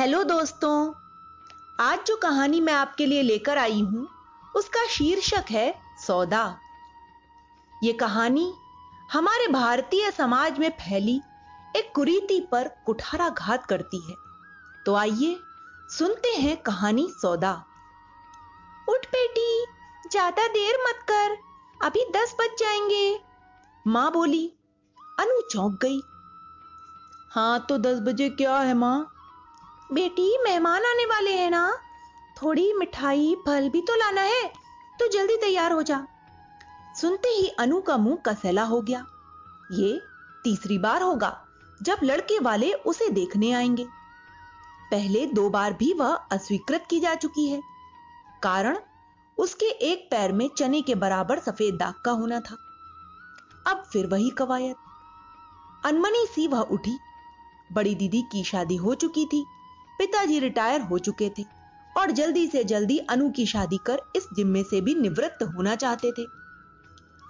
Hello दोस्तों, आज जो कहानी मैं आपके लिए लेकर आई हूँ, उसका शीर्षक है सौदा। ये कहानी हमारे भारतीय समाज में फैली एक कुरीति पर कुठाराघात करती है। तो आइए सुनते हैं कहानी सौदा। उठ बेटी, ज़्यादा देर मत कर, अभी दस बज जाएँगे। माँ बोली, अनु चौंक गई। हाँ तो दस बजे क्या है माँ? बेटी, मेहमान आने वाले हैं ना? थोड़ी मिठाई, फल भी तो लाना है तो जल्दी तैयार हो जा। सुनते ही अनु का मुँह कसैला हो गया। ये तीसरी बार होगा, जब लड़के वाले उसे देखने आएँगे। पहले दो बार भी वह अस्वीकृत की जा चुकी है। कारण, उसके एक पैर में चने के बराबर सफ़ेद दाग का होना था। अब फिर वही कवायद। अनमनी सी वह उठी। बड़ी दीदी की शादी हो चुकी थी। पिताजी रिटायर हो चुके थे और जल्दी से जल्दी अनु की शादी कर इस जिम्मे से भी निवृत्त होना चाहते थे।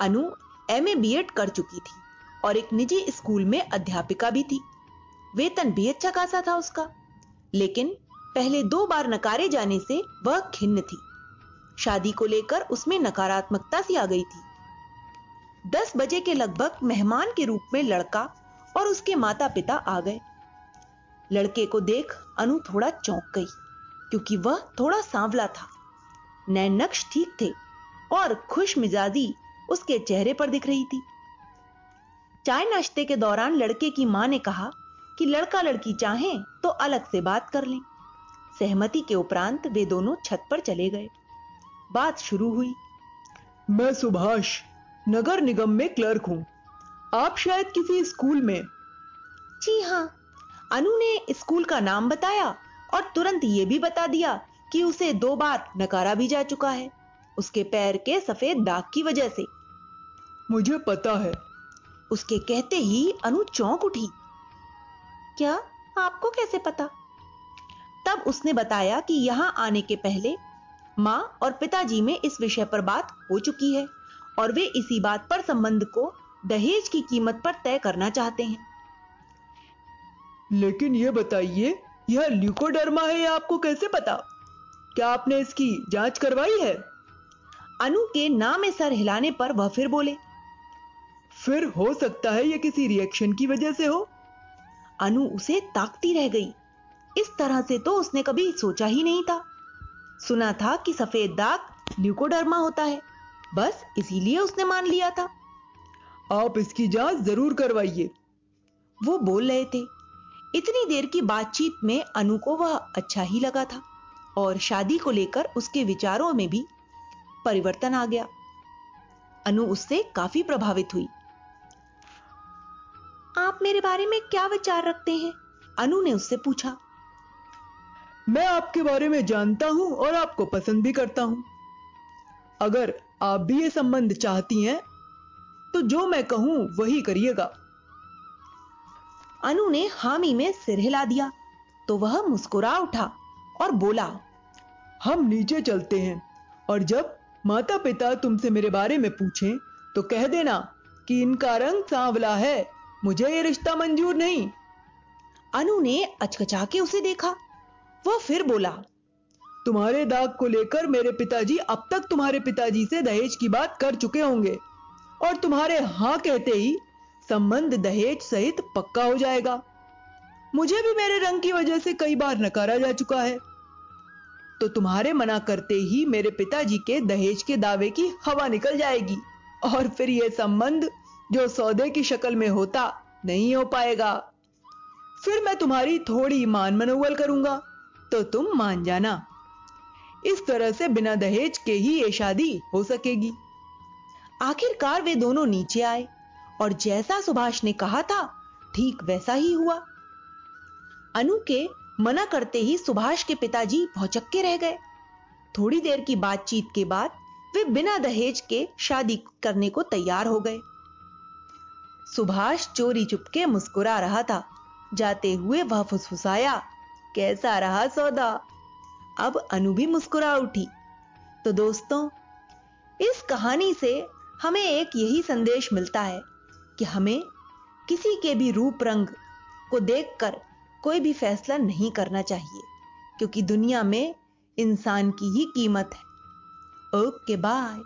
अनु एमए बीएड कर चुकी थी और एक निजी स्कूल में अध्यापिका भी थी। वेतन भी अच्छा खासा था उसका, लेकिन पहले दो बार नकारे जाने से वह खिन्न थी। शादी को लेकर उसमें नकारात्मकता सी आ गई थी। दस बजे के लगभग मेहमान के रूप में लड़का और उसके माता पिता आ गए। लड़के को देख अनु थोड़ा चौंक गई क्योंकि वह थोड़ा सांवला था। नैन नक्श ठीक थे और खुश मिजाजी उसके चेहरे पर दिख रही थी। चाय नाश्ते के दौरान लड़के की माँ ने कहा कि लड़का लड़की चाहें तो अलग से बात कर लें। सहमति के उपरांत वे दोनों छत पर चले गए। बात शुरू हुई। मैं सुभाष नगर निगम में क्लर्क हूँ। आप शायद किसी स्कूल में। जी हाँ अनु ने स्कूल का नाम बताया और तुरंत यह भी बता दिया कि उसे दो बार नकारा भी जा चुका है। उसके पैर के सफ़ेद दाग की वजह से। मुझे पता है। उसके कहते ही अनु चौंक उठी। क्या आपको कैसे पता? तब उसने बताया कि यहाँ आने के पहले माँ और पिताजी में इस विषय पर बात हो चुकी है और वे इसी बात पर संबंध को दहेज की कीमत पर तय करना चाहते हैं। लेकिन यह बताइए यह ल्यूकोडर्मा है यह आपको कैसे पता? क्या आपने इसकी जाँच करवाई है? अनु के नाम में सर हिलाने पर वह फिर बोले। फिर हो सकता है यह किसी रिएक्शन की वजह से हो। अनु उसे ताकती रह गई। इस तरह से तो उसने कभी सोचा ही नहीं था। सुना था कि सफ़ेद दाग ल्यूकोडर्मा होता है। बस इसीलिए उसने मान लिया था। आप इसकी जाँच ज़रूर करवाइए। वो बोल रहे थे। इतनी देर की बातचीत में अनु को वह अच्छा ही लगा था और शादी को लेकर उसके विचारों में भी परिवर्तन आ गया। अनु उससे काफ़ी प्रभावित हुई। आप मेरे बारे में क्या विचार रखते हैं? अनु ने उससे पूछा। मैं आपके बारे में जानता हूँ और आपको पसंद भी करता हूँ। अगर आप भी ये संबंध चाहती हैं तो जो मैं कहूँ वही करिएगा। अनु ने हामी में सिर हिला दिया। तो वह मुस्कुरा उठा और बोला, हम नीचे चलते हैं, और जब माता पिता तुमसे मेरे बारे में पूछें तो कह देना कि इनका रंग सांवला है, मुझे ये रिश्ता मंजूर नहीं। अनु ने अचकचा के उसे देखा। वह फिर बोला, तुम्हारे दाग को लेकर मेरे पिताजी अब तक तुम्हारे पिताजी से दहेज की बात कर चुके होंगे, और तुम्हारे हाँ कहते ही संबंध दहेज सहित पक्का हो जाएगा। मुझे भी मेरे रंग की वजह से कई बार नकारा जा चुका है। तो तुम्हारे मना करते ही मेरे पिताजी के दहेज के दावे की हवा निकल जाएगी और फिर यह संबंध जो सौदे की शक्ल में होता नहीं हो पाएगा। फिर मैं तुम्हारी थोड़ी मान मनोवल करूँगा तो तुम मान जाना। इस तरह से बिना दहेज के ही ये शादी हो सकेगी। आखिरकार वे दोनों नीचे आए। और जैसा सुभाष ने कहा था, ठीक वैसा ही हुआ। अनु के मना करते ही सुभाष के पिताजी भौचक्के रह गए। थोड़ी देर की बातचीत के बाद वे बिना दहेज के शादी करने को तैयार हो गए। सुभाष चोरी चुपके मुस्कुरा रहा था। जाते हुए वह फुसफुसाया, कैसा रहा सौदा? अब अनु भी मुस्कुरा उठी। तो दोस्तों, इस कहानी से हमें एक यही संदेश मिलता है कि हमें किसी के भी रूप रंग को देखकर कोई भी फैसला नहीं करना चाहिए, क्योंकि दुनिया में इंसान की ही कीमत है। Okay, bye.